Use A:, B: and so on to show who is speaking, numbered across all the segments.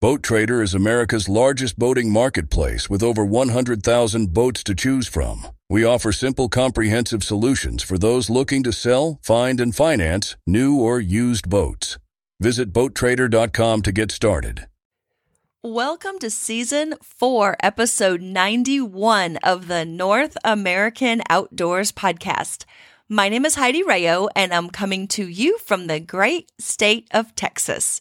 A: Boat Trader is America's largest boating marketplace with over 100,000 boats to choose from. We offer simple, comprehensive solutions for those looking to sell, find, and finance new or used boats. Visit BoatTrader.com to get started.
B: Welcome to Season 4, Episode 91 of the North American Outdoors Podcast. My name is Heidi Rayo, and I'm coming to you from the great state of Texas.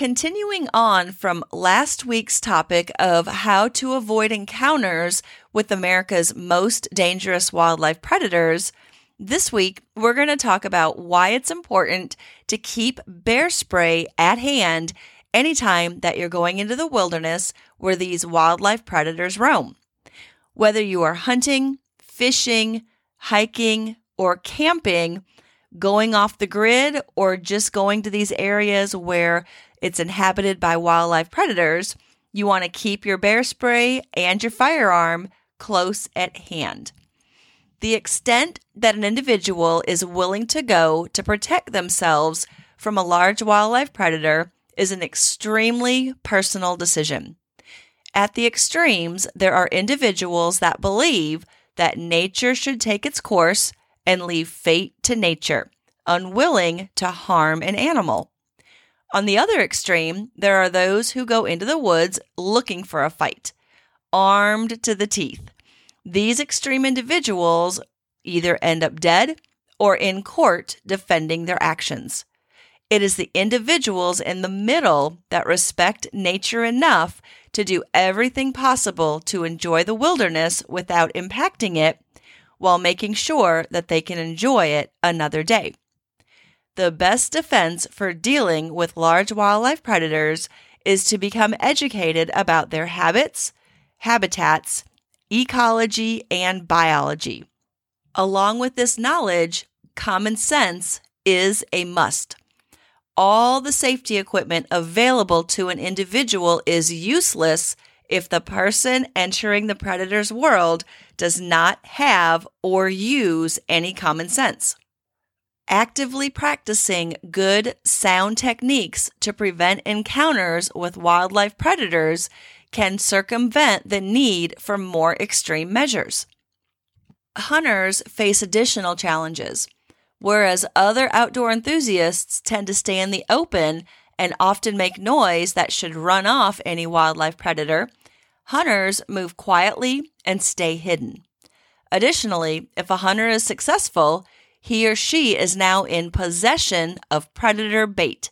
B: Continuing on from last week's topic of how to avoid encounters with America's most dangerous wildlife predators, this week we're going to talk about why it's important to keep bear spray at hand anytime that you're going into the wilderness where these wildlife predators roam. Whether you are hunting, fishing, hiking, or camping, going off the grid, or just going to these areas where it's inhabited by wildlife predators, you want to keep your bear spray and your firearm close at hand. The extent that an individual is willing to go to protect themselves from a large wildlife predator is an extremely personal decision. At the extremes, there are individuals that believe that nature should take its course and leave fate to nature, unwilling to harm an animal. On the other extreme, there are those who go into the woods looking for a fight, armed to the teeth. These extreme individuals either end up dead or in court defending their actions. It is the individuals in the middle that respect nature enough to do everything possible to enjoy the wilderness without impacting it while making sure that they can enjoy it another day. The best defense for dealing with large wildlife predators is to become educated about their habits, habitats, ecology, and biology. Along with this knowledge, common sense is a must. All the safety equipment available to an individual is useless if the person entering the predator's world does not have or use any common sense actively practicing good sound techniques to prevent encounters with wildlife predators can circumvent the need for more extreme measures. Hunters face additional challenges. Whereas other outdoor enthusiasts tend to stay in the open and often make noise that should run off any wildlife predator, hunters move quietly and stay hidden. Additionally, if a hunter is successful, he or she is now in possession of predator bait.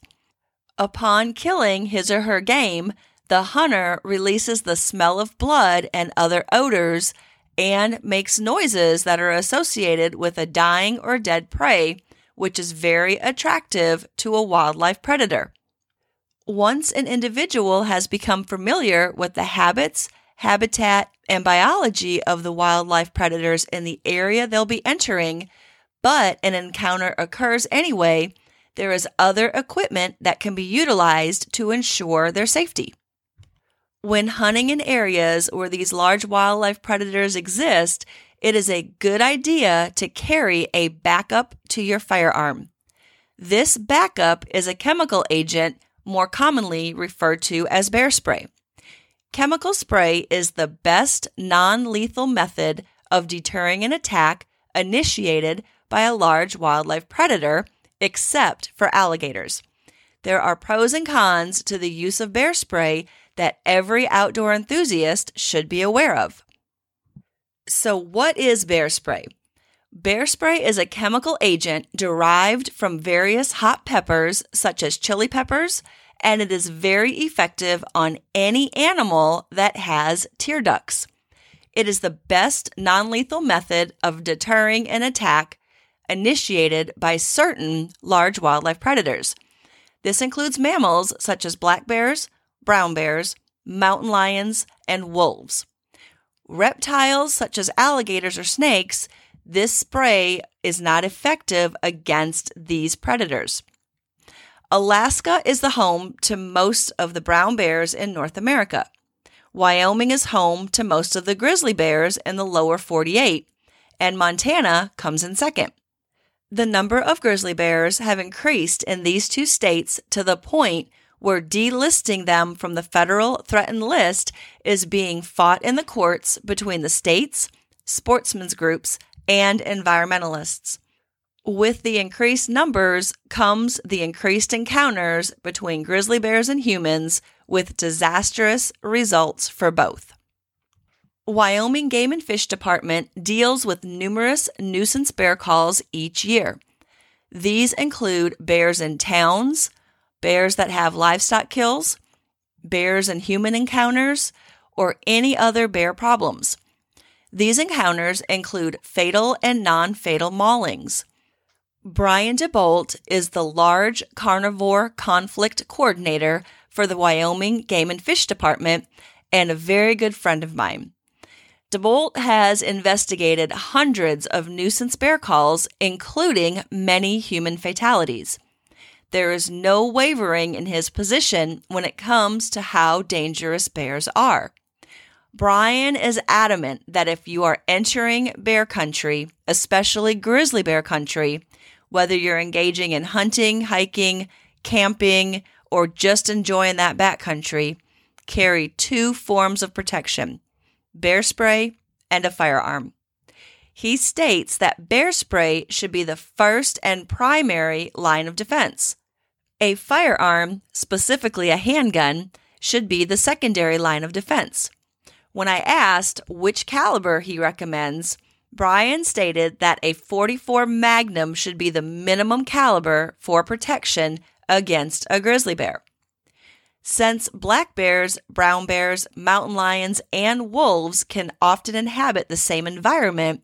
B: Upon killing his or her game, the hunter releases the smell of blood and other odors and makes noises that are associated with a dying or dead prey, which is very attractive to a wildlife predator. Once an individual has become familiar with the habits, habitat, and biology of the wildlife predators in the area they'll be entering, but an encounter occurs anyway, there is other equipment that can be utilized to ensure their safety. When hunting in areas where these large wildlife predators exist, it is a good idea to carry a backup to your firearm. This backup is a chemical agent more commonly referred to as bear spray. Chemical spray is the best non lethal method of deterring an attack initiated by a large wildlife predator, except for alligators. There are pros and cons to the use of bear spray that every outdoor enthusiast should be aware of. So, what is bear spray? Bear spray is a chemical agent derived from various hot peppers, such as chili peppers, and it is very effective on any animal that has tear ducts. It is the best non lethal method of deterring an attack initiated by certain large wildlife predators. This includes mammals such as black bears, brown bears, mountain lions, and wolves. Reptiles such as alligators or snakes, this spray is not effective against these predators. Alaska is the home to most of the brown bears in North America. Wyoming is home to most of the grizzly bears in the lower 48, and Montana comes in second. The number of grizzly bears have increased in these two states to the point where delisting them from the federal threatened list is being fought in the courts between the states, sportsmen's groups, and environmentalists. With the increased numbers comes the increased encounters between grizzly bears and humans, with disastrous results for both. Wyoming Game and Fish Department deals with numerous nuisance bear calls each year. These include bears in towns, bears that have livestock kills, bears and human encounters, or any other bear problems. These encounters include fatal and non fatal maulings. Brian DeBolt is the large carnivore conflict coordinator for the Wyoming Game and Fish Department and a very good friend of mine. DeBolt has investigated hundreds of nuisance bear calls, including many human fatalities. There is no wavering in his position when it comes to how dangerous bears are. Brian is adamant that if you are entering bear country, especially grizzly bear country, whether you're engaging in hunting, hiking, camping, or just enjoying that backcountry, carry two forms of protection bear spray, and a firearm. He states that bear spray should be the first and primary line of defense. A firearm, specifically a handgun, should be the secondary line of defense. When I asked which caliber he recommends, Brian stated that a 44 Magnum should be the minimum caliber for protection against a grizzly bear. Since black bears, brown bears, mountain lions, and wolves can often inhabit the same environment,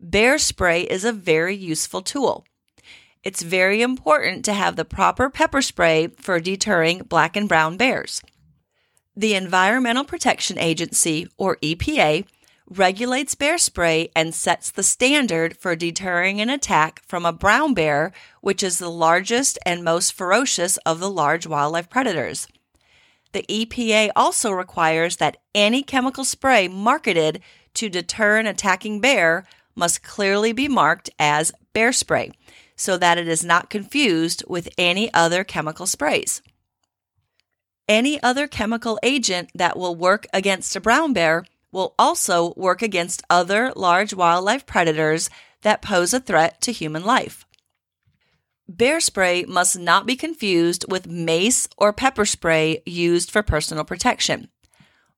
B: bear spray is a very useful tool. It's very important to have the proper pepper spray for deterring black and brown bears. The Environmental Protection Agency, or EPA, regulates bear spray and sets the standard for deterring an attack from a brown bear, which is the largest and most ferocious of the large wildlife predators. The EPA also requires that any chemical spray marketed to deter an attacking bear must clearly be marked as bear spray so that it is not confused with any other chemical sprays. Any other chemical agent that will work against a brown bear will also work against other large wildlife predators that pose a threat to human life. Bear spray must not be confused with mace or pepper spray used for personal protection.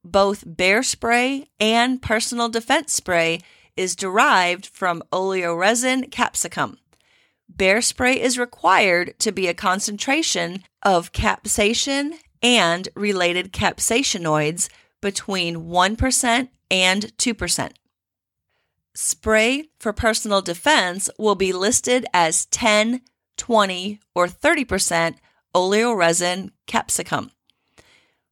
B: Both bear spray and personal defense spray is derived from oleoresin capsicum. Bear spray is required to be a concentration of capsaicin and related capsaicinoids between 1% and 2%. Spray for personal defense will be listed as 10 20, or 30% oleoresin capsicum.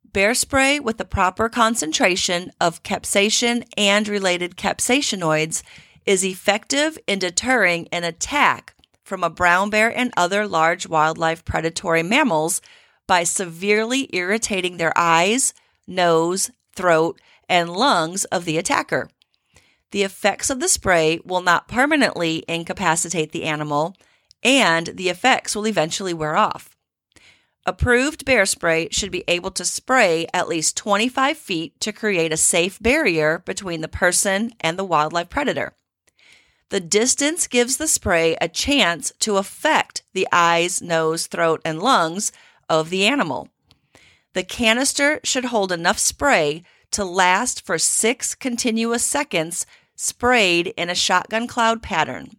B: Bear spray with the proper concentration of capsaicin and related capsaicinoids is effective in deterring an attack from a brown bear and other large wildlife predatory mammals by severely irritating their eyes, nose, throat, and lungs of the attacker. The effects of the spray will not permanently incapacitate the animal, and the effects will eventually wear off. Approved bear spray should be able to spray at least 25 feet to create a safe barrier between the person and the wildlife predator. The distance gives the spray a chance to affect the eyes, nose, throat, and lungs of the animal. The canister should hold enough spray to last for six continuous seconds sprayed in a shotgun cloud pattern.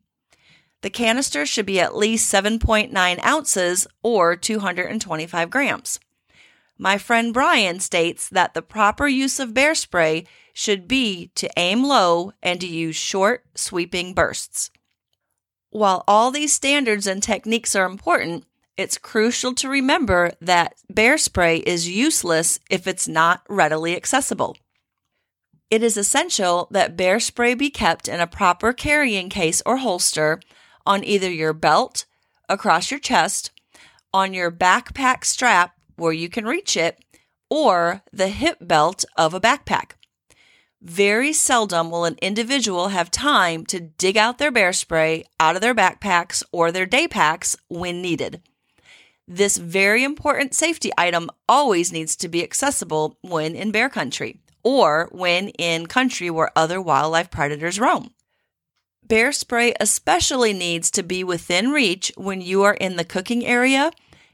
B: The canister should be at least 7.9 ounces or 225 grams. My friend Brian states that the proper use of bear spray should be to aim low and to use short, sweeping bursts. While all these standards and techniques are important, it's crucial to remember that bear spray is useless if it's not readily accessible. It is essential that bear spray be kept in a proper carrying case or holster on either your belt, across your chest, on your backpack strap where you can reach it, or the hip belt of a backpack. Very seldom will an individual have time to dig out their bear spray out of their backpacks or their day packs when needed. This very important safety item always needs to be accessible when in bear country or when in country where other wildlife predators roam. Bear spray especially needs to be within reach when you are in the cooking area,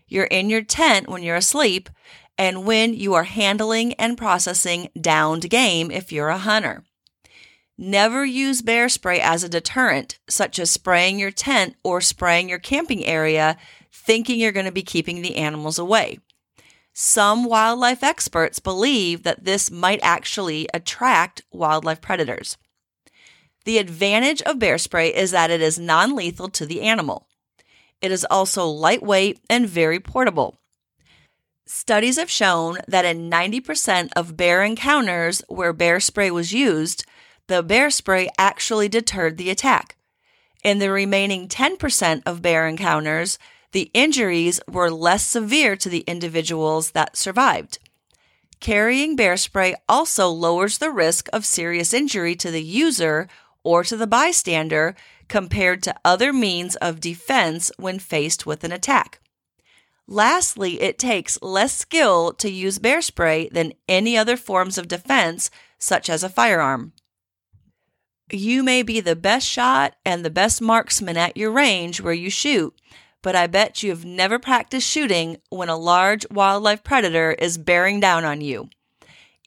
B: you're in your tent when you're asleep, and when you are handling and processing downed game if you're a hunter. Never use bear spray as a deterrent, such as spraying your tent or spraying your camping area, thinking you're going to be keeping the animals away. Some wildlife experts believe that this might actually attract wildlife predators. The advantage of bear spray is that it is non lethal to the animal. It is also lightweight and very portable. Studies have shown that in 90% of bear encounters where bear spray was used, the bear spray actually deterred the attack. In the remaining 10% of bear encounters, the injuries were less severe to the individuals that survived. Carrying bear spray also lowers the risk of serious injury to the user or to the bystander compared to other means of defense when faced with an attack. Lastly, it takes less skill to use bear spray than any other forms of defense, such as a firearm. You may be the best shot and the best marksman at your range where you shoot, but I bet you have never practiced shooting when a large wildlife predator is bearing down on you.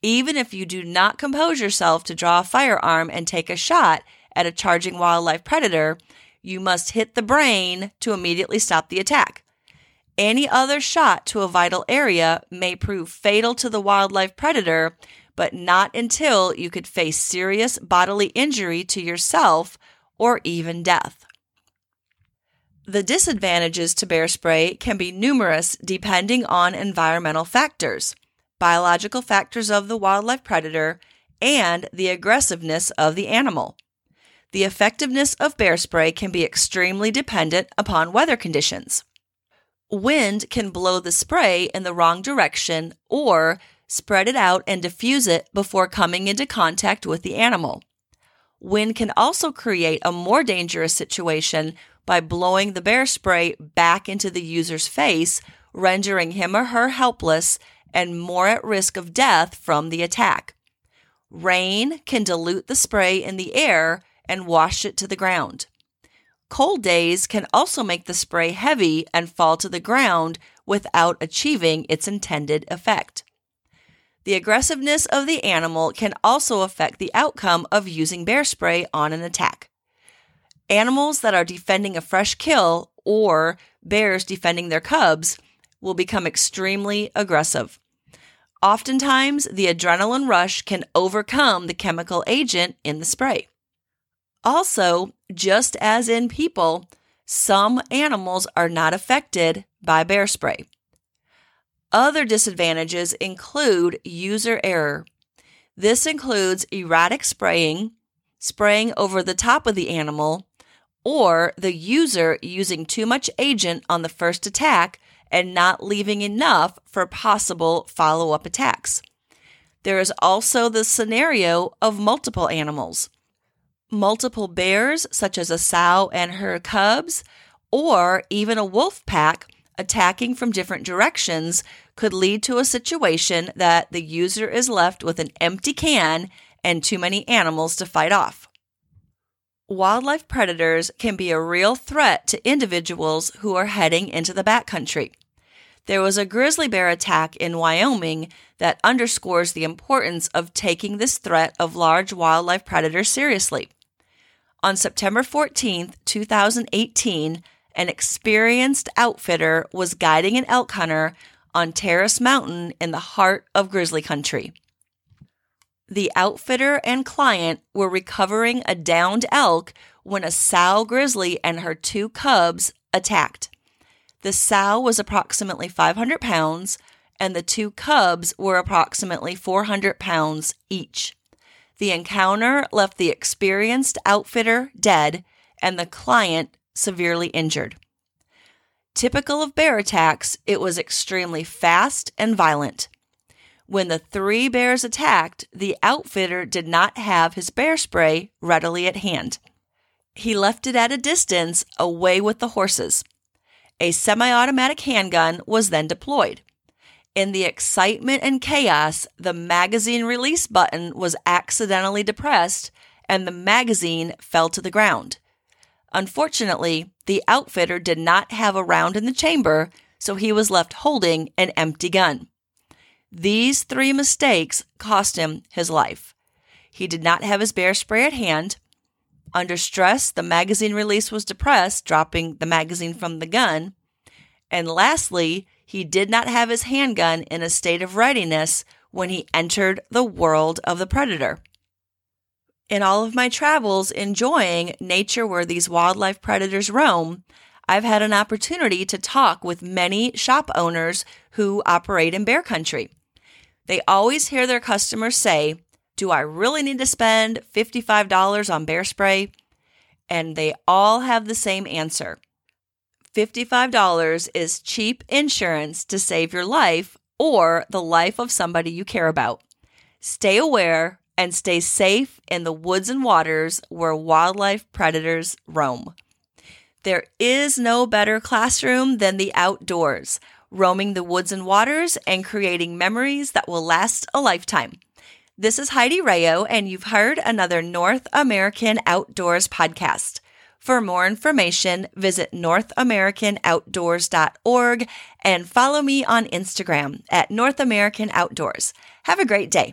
B: Even if you do not compose yourself to draw a firearm and take a shot at a charging wildlife predator, you must hit the brain to immediately stop the attack. Any other shot to a vital area may prove fatal to the wildlife predator, but not until you could face serious bodily injury to yourself or even death. The disadvantages to bear spray can be numerous depending on environmental factors, biological factors of the wildlife predator, and the aggressiveness of the animal. The effectiveness of bear spray can be extremely dependent upon weather conditions. Wind can blow the spray in the wrong direction or spread it out and diffuse it before coming into contact with the animal. Wind can also create a more dangerous situation by blowing the bear spray back into the user's face, rendering him or her helpless and more at risk of death from the attack. Rain can dilute the spray in the air and wash it to the ground. Cold days can also make the spray heavy and fall to the ground without achieving its intended effect. The aggressiveness of the animal can also affect the outcome of using bear spray on an attack. Animals that are defending a fresh kill or bears defending their cubs will become extremely aggressive. Oftentimes, the adrenaline rush can overcome the chemical agent in the spray. Also, just as in people, some animals are not affected by bear spray. Other disadvantages include user error. This includes erratic spraying, spraying over the top of the animal, or the user using too much agent on the first attack and not leaving enough for possible follow up attacks. There is also the scenario of multiple animals multiple bears, such as a sow and her cubs, or even a wolf pack attacking from different directions could lead to a situation that the user is left with an empty can and too many animals to fight off. Wildlife predators can be a real threat to individuals who are heading into the backcountry. There was a grizzly bear attack in Wyoming that underscores the importance of taking this threat of large wildlife predators seriously. On September 14, 2018, an experienced outfitter was guiding an elk hunter on Terrace Mountain in the heart of grizzly country. The outfitter and client were recovering a downed elk when a sow grizzly and her two cubs attacked. The sow was approximately 500 pounds, and the two cubs were approximately 400 pounds each. The encounter left the experienced outfitter dead and the client severely injured. Typical of bear attacks, it was extremely fast and violent. When the three bears attacked, the outfitter did not have his bear spray readily at hand. He left it at a distance away with the horses. A semi automatic handgun was then deployed. In the excitement and chaos, the magazine release button was accidentally depressed and the magazine fell to the ground. Unfortunately, the outfitter did not have a round in the chamber, so he was left holding an empty gun. These three mistakes cost him his life. He did not have his bear spray at hand. Under stress, the magazine release was depressed, dropping the magazine from the gun. And lastly, he did not have his handgun in a state of readiness when he entered the world of the predator. In all of my travels enjoying nature where these wildlife predators roam, I've had an opportunity to talk with many shop owners who operate in bear country. They always hear their customers say, Do I really need to spend $55 on bear spray? And they all have the same answer $55 is cheap insurance to save your life or the life of somebody you care about. Stay aware and stay safe in the woods and waters where wildlife predators roam. There is no better classroom than the outdoors, roaming the woods and waters and creating memories that will last a lifetime. This is Heidi Rayo, and you've heard another North American Outdoors podcast. For more information, visit NorthAmericanOutdoors.org and follow me on Instagram at North American Outdoors. Have a great day.